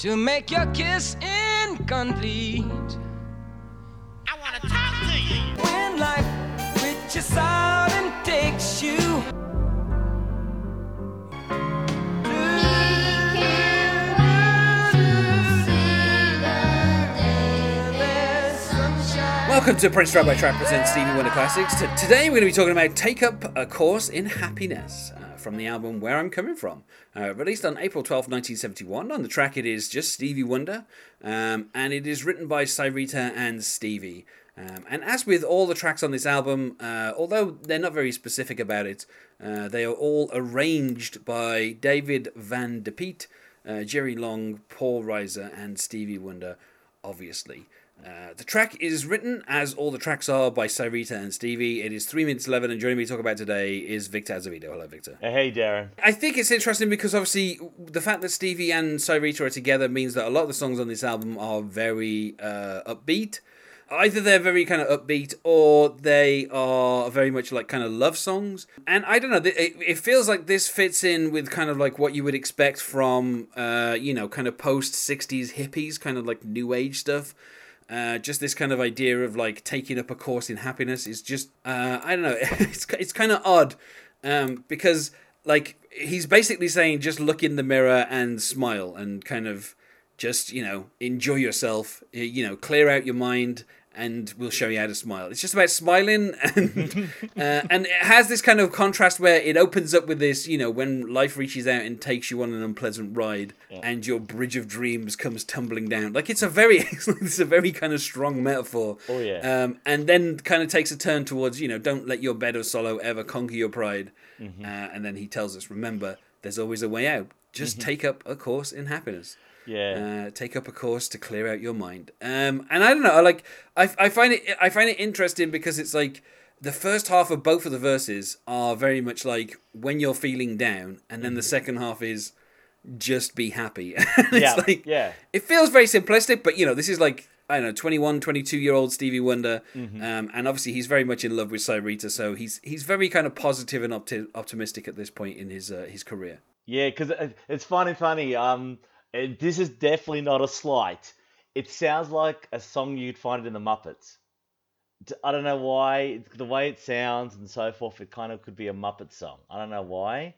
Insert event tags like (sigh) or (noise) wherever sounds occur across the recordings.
to make your kiss incomplete. I want to talk to you. When life reaches out and takes you. Welcome to Prince Track by Track presents Stevie Wonder Classics. Today we're going to be talking about Take Up a Course in Happiness uh, from the album Where I'm Coming From. Uh, released on April 12, 1971. On the track it is just Stevie Wonder um, and it is written by Syreeta and Stevie. Um, and as with all the tracks on this album, uh, although they're not very specific about it, uh, they are all arranged by David Van DePitte, uh, Jerry Long, Paul Riser, and Stevie Wonder, obviously. Uh, the track is written, as all the tracks are, by Syreeta and Stevie. It is 3 minutes 11, and joining me to talk about today is Victor Azevedo. Hello, Victor. Hey, Darren. I think it's interesting because obviously the fact that Stevie and Syreeta are together means that a lot of the songs on this album are very uh, upbeat. Either they're very kind of upbeat or they are very much like kind of love songs. And I don't know, it, it feels like this fits in with kind of like what you would expect from, uh, you know, kind of post 60s hippies, kind of like new age stuff. Uh, just this kind of idea of like taking up a course in happiness is just uh, I don't know (laughs) it's it's kind of odd um, because like he's basically saying just look in the mirror and smile and kind of just you know enjoy yourself you know clear out your mind and we'll show you how to smile. It's just about smiling, (laughs) and uh, and it has this kind of contrast where it opens up with this, you know, when life reaches out and takes you on an unpleasant ride, Yeah. and your bridge of dreams comes tumbling down. Like it's a very, (laughs) it's a very kind of strong metaphor. Oh, yeah. Um, and then kind of takes a turn towards, you know, don't let your bed of sorrow ever conquer your pride. Mm-hmm. Uh, and then he tells us, remember, there's always a way out. Just Mm-hmm. take up a course in happiness Yeah. uh, take up a course to clear out your mind. Um, and I don't know, like I, I find it I find it interesting because it's like the first half of both of the verses are very much like when you're feeling down, and then the second half is just be happy. (laughs) Yeah, like yeah. it feels very simplistic, but you know, this is like I don't know, 21, 22 year old Stevie Wonder, Mm-hmm. um, and obviously he's very much in love with Syreeta, so he's he's very kind of positive and opti- optimistic at this point in his uh, his career. Yeah, because it's funny, funny. Um, it, this is definitely not a slight. It sounds like a song you'd find in the Muppets. I don't know why. The way it sounds and so forth, it kind of could be a Muppet song. I don't know why,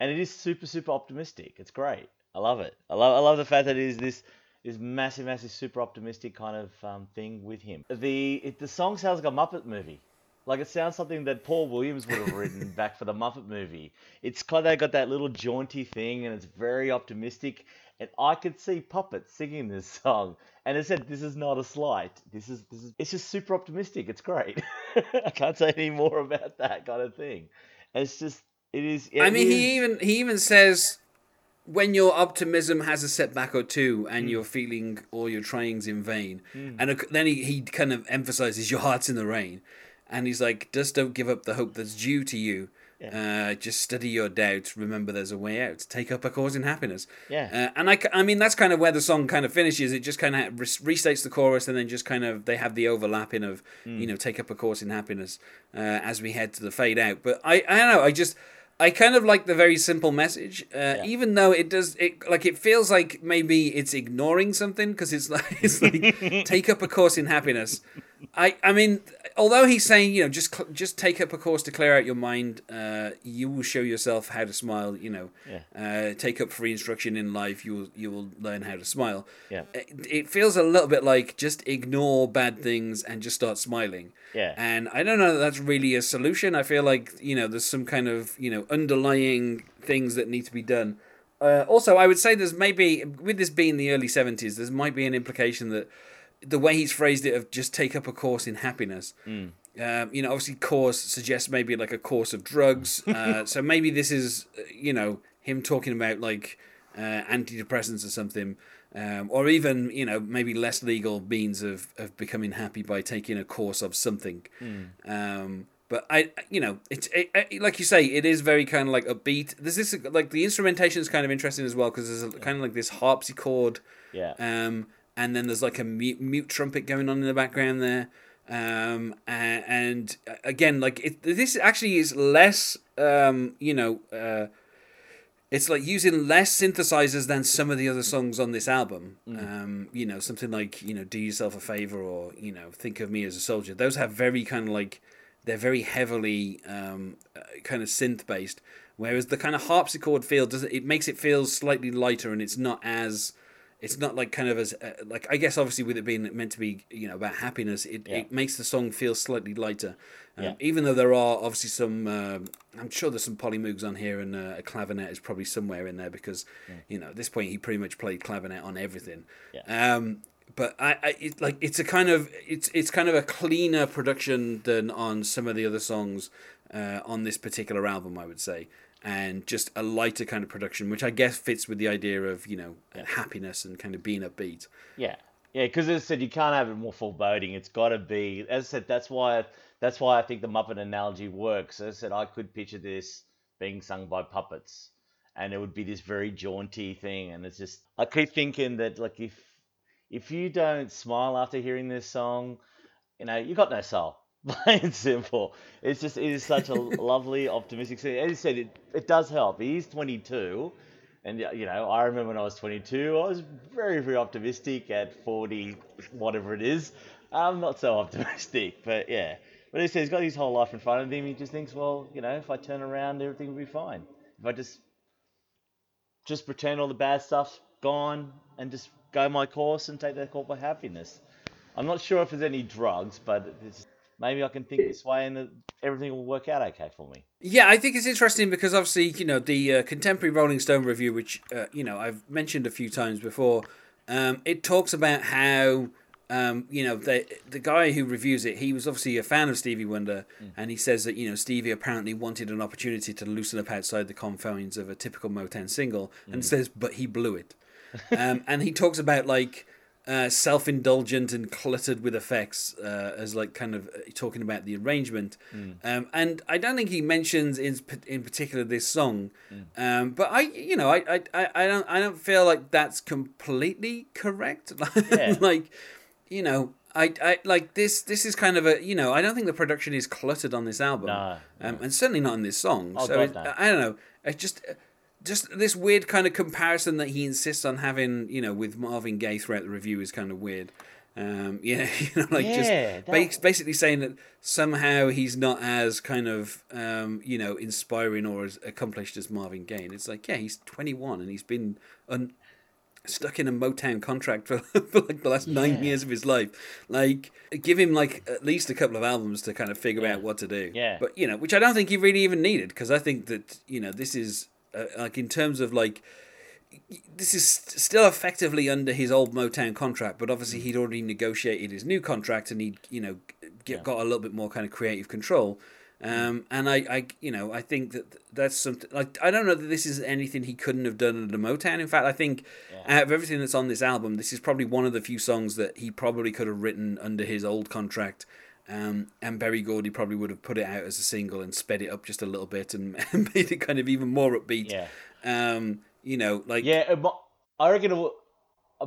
and it is super, super optimistic. It's great. I love it. I love, I love the fact that it is this, this massive, massive, super optimistic kind of um, thing with him. The it, the song sounds like a Muppet movie. Like it sounds something that Paul Williams would have written (laughs) back for the Muppet movie. It's kind of got that little jaunty thing, and it's very optimistic. And I could see puppets singing this song, and it said, "This is not a slight. This is this is. It's just super optimistic. It's great. (laughs) I can't say any more about that kind of thing. It's just it is. I mean, is- he even he even says when your optimism has a setback or two and hmm. you're feeling all your tryings in vain, hmm. and then he, he kind of emphasizes your heart's in the rain, and he's like, just don't give up the hope that's due to you. Uh, just study your doubts. Remember, there's a way out. Take up a cause in happiness. Yeah. Uh, and I mean, that's kind of where the song kind of finishes. It just kind of res- restates the chorus, and then just kind of they have the overlapping of, Hmm. you know, take up a course in happiness uh, as we head to the fade out. But I, I don't know. I just, I kind of like the very simple message, uh, even though it does, it like it feels like maybe it's ignoring something because it's like (laughs) it's like (laughs) take up a course in happiness. I, I mean, although he's saying, you know, just cl- just take up a course to clear out your mind. Uh, you will show yourself how to smile. You know, uh, take up free instruction in life. You will you will learn how to smile. Yeah. It, it feels a little bit like just ignore bad things and just start smiling. Yeah. And I don't know that that's really a solution. I feel like you know there's some kind of you know underlying things that need to be done. Uh, also, I would say there's maybe with this being the early '70s, there might be an implication that the way he's phrased it of just take up a course in happiness. Um, you know, obviously, course suggests maybe like a course of drugs. (laughs) Uh, so maybe this is, uh, you know, him talking about like uh, antidepressants or something, um, or even you know maybe less legal means of of becoming happy by taking a course of something. Um, but I, you know, it's it, it, like you say, it is very kind of like upbeat. There's this like the instrumentation is kind of interesting as well because there's a, kind of like this harpsichord. Yeah. Um, and then there's like a mute, mute trumpet going on in the background there. Um, and, and again, like it, this actually is less, um, you know, uh, it's like using less synthesizers than some of the other songs on this album. Mm. Um, you know, something like you know, "Do Yourself a Favor" or you know, "Think of Me as a Soldier." Those have very kind of like they're very heavily um, uh, kind of synth based, whereas the kind of harpsichord feel does it makes it feel slightly lighter and it's not as it's not like kind of as uh, like I guess obviously with it being meant to be you know about happiness, it, Yeah. it makes the song feel slightly lighter. Um, Yeah. Even though there are obviously some, um I'm sure there's some polymoogs on here, and uh, a clavinet is probably somewhere in there because you know at this point he pretty much played clavinet on everything. Yeah. Um, but I, I it, like it's a kind of it's it's kind of a cleaner production than on some of the other songs uh, on this particular album, I would say, and just a lighter kind of production, which I guess fits with the idea of you know happiness and kind of being upbeat. Yeah, yeah, because as I said, you can't have it more foreboding. It's got to be. As I said, that's why that's why I think the Muppet analogy works. As I said, I could picture this being sung by puppets, and it would be this very jaunty thing. And it's just I keep thinking that like if if you don't smile after hearing this song, you know you got no soul. (laughs) Plain and simple. It's just it is such a (laughs) lovely, optimistic. scene. As you said, it it does help. He's 22. And you know, I remember when I was 22, I was very, very optimistic. At 40, whatever it is, I'm not so optimistic. But yeah, but he says he's got his whole life in front of him. He just thinks, well, you know, if I turn around, everything will be fine. If I just just pretend all the bad stuff's gone and just go my course and take that call for happiness. I'm not sure if there's any drugs, but it's, maybe I can think this way and everything will work out okay for me. Yeah, I think it's interesting because obviously, you know, the uh, contemporary Rolling Stone review, which uh, you know I've mentioned a few times before, um, it talks about how um, you know the the guy who reviews it, he was obviously a fan of Stevie Wonder, and he says that you know Stevie apparently wanted an opportunity to loosen up outside the confines of a typical Motown single, and says, but he blew it, (laughs) um, and he talks about like. Uh, self-indulgent and cluttered with effects uh, as like kind of uh, talking about the arrangement. Um, and I don't think he mentions in in particular this song. Um, but I you know I, I, I, don't I don't feel like that's completely correct. (laughs) Yeah. like you know I, I like this this is kind of a you know I don't think the production is cluttered on this album. No, um, and certainly not in this song. Oh, so it, no. I don't know. It's just just this weird kind of comparison that he insists on having, you know, with Marvin Gaye throughout the review is kind of weird. Um, (laughs) yeah, you know, like Yeah, just that- basically saying that somehow he's not as kind of, um, you know, inspiring or as accomplished as Marvin Gaye. And it's like, yeah, he's 21 and he's been un- stuck in a Motown contract for, (laughs) for like the last nine years of his life. Like, give him like at least a couple of albums to kind of figure Yeah. out what to do. Yeah. But you know, which I don't think he really even needed because I think that you know this is uh, like in terms of like this is still effectively under his old Motown contract, but Mm. obviously he'd already negotiated his new contract and he'd you know get, Yeah. got a little bit more kind of creative control. Um, and I, I, you know, I think that that's something like I don't know that this is anything he couldn't have done under Motown. In fact, I think out of everything that's on this album, this is probably one of the few songs that he probably could have written under his old contract. Um, and Berry Gordy probably would have put it out as a single and sped it up just a little bit and, (laughs) and made it kind of even more upbeat. Yeah. Um, you know, like Yeah, I reckon it would.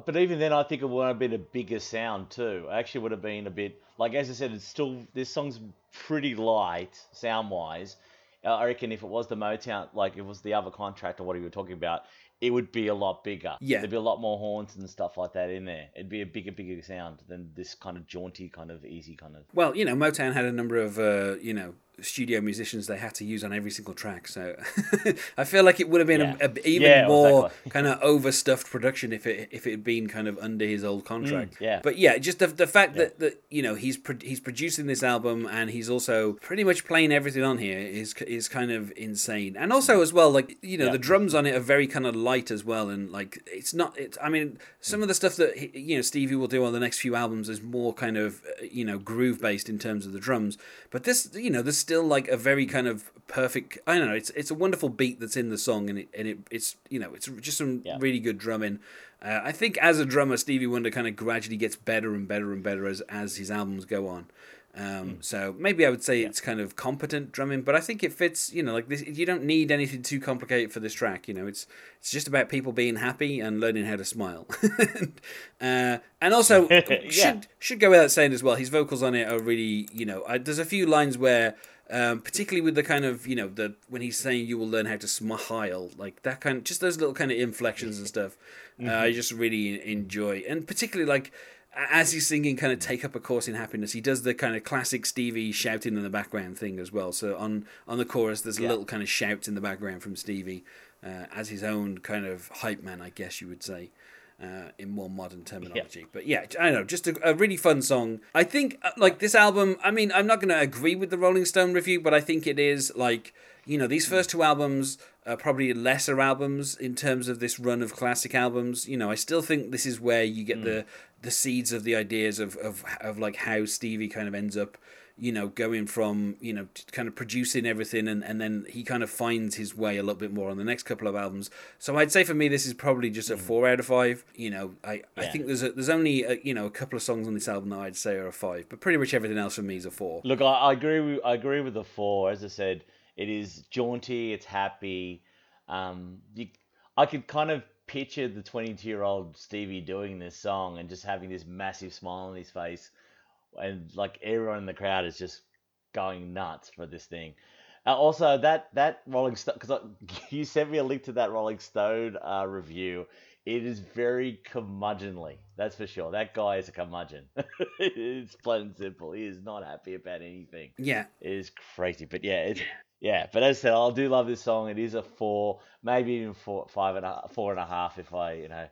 But even then, I think it would have been a bigger sound too. It actually would have been a bit like, as I said, it's still this song's pretty light sound wise. I reckon if it was the Motown, like it was the other contract or what you were talking about, it would be a lot bigger. Yeah. there'd be a lot more horns and stuff like that in there. It'd be a bigger, bigger sound than this kind of jaunty, kind of easy, kind of. Well, you know, Motown had a number of uh, you know studio musicians they had to use on every single track, so (laughs) I feel like it would have been Yeah. a, a, even Yeah, more exactly. kind of overstuffed production if it if it had been kind of under his old contract. Mm, yeah. But yeah, just the, the fact Yeah. that, that you know he's pro- he's producing this album and he's also pretty much playing everything on here is is kind of insane. And also as well, like you know, the drums on it are very kind of light as well, and like it's not. It's I mean, some of the stuff that he- you know Stevie will do on the next few albums is more kind of uh, you know groove based in terms of the drums. But this, you know, there's still like a very kind of perfect. I don't know. It's it's a wonderful beat that's in the song, and it and it it's you know it's just some Yeah. really good drumming. Uh, I think as a drummer, Stevie Wonder kind of gradually gets better and better and better as as his albums go on. Um, So maybe I would say it's kind of competent drumming, but I think it fits. You know, like this, you don't need anything too complicated for this track. You know, it's it's just about people being happy and learning how to smile. (laughs) uh, and also, (laughs) Yeah. should should go without saying as well, his vocals on it are really. You know, I, there's a few lines where. Um, particularly with the kind of you know the when he's saying you will learn how to smile like that kind of just those little kind of inflections and stuff. (laughs) Uh, I just really enjoy, and particularly like as he's singing kind of take up a course in happiness he does the kind of classic stevie shouting in the background thing as well so on on the chorus there's a Yeah. little kind of shout in the background from stevie uh, as his own kind of hype man i guess you would say uh, in more modern terminology. But yeah i don't know just a, a really fun song. I think uh, like this album i mean i'm not going to agree with the rolling stone review but i think it is like you know these first two albums are probably lesser albums in terms of this run of classic albums. You know i still think this is where you get the the seeds of the ideas of, of of like how stevie kind of ends up you know going from you know kind of producing everything and, and then he kind of finds his way a little bit more on the next couple of albums so i'd say for me this is probably just a four out of five you know i, I Mm. Think there's a, there's only a, you know a couple of songs on this album that i'd say are a five but pretty much everything else for me is a four Look, I, I agree. With, I agree with the four. As I said, it is jaunty. It's happy. Um, you, I could kind of picture the 22-year-old Stevie doing this song and just having this massive smile on his face, and like everyone in the crowd is just going nuts for this thing. Uh, also, that that Rolling Stone, because (laughs) you sent me a link to that Rolling Stone uh, review. It is very curmudgeonly, that's for sure. That guy is a curmudgeon. (laughs) it's plain and simple. He is not happy about anything. yeah It is crazy, but yeah, it's yeah. But as I said, I do love this song. It is a four, maybe even four, five and a four and a half if I, you know,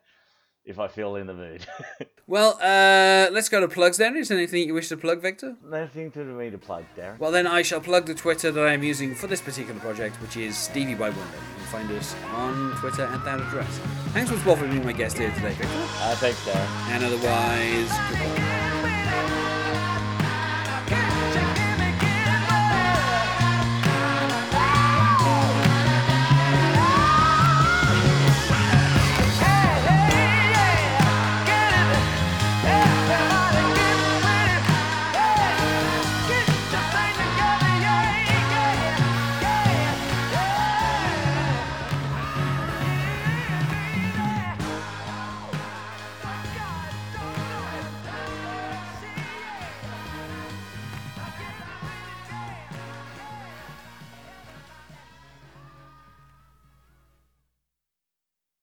if I feel in the mood. (laughs) well uh let's go to plugs then is there anything you wish to plug victor Nothing to me to plug, Darren. Well, then I shall plug the Twitter that I am using for this particular project, which is Stevie by Wonder. You can find us on Twitter at that address. Thanks once more for being my guest here today, Victor. Uh, thanks, Darren. And otherwise, goodbye.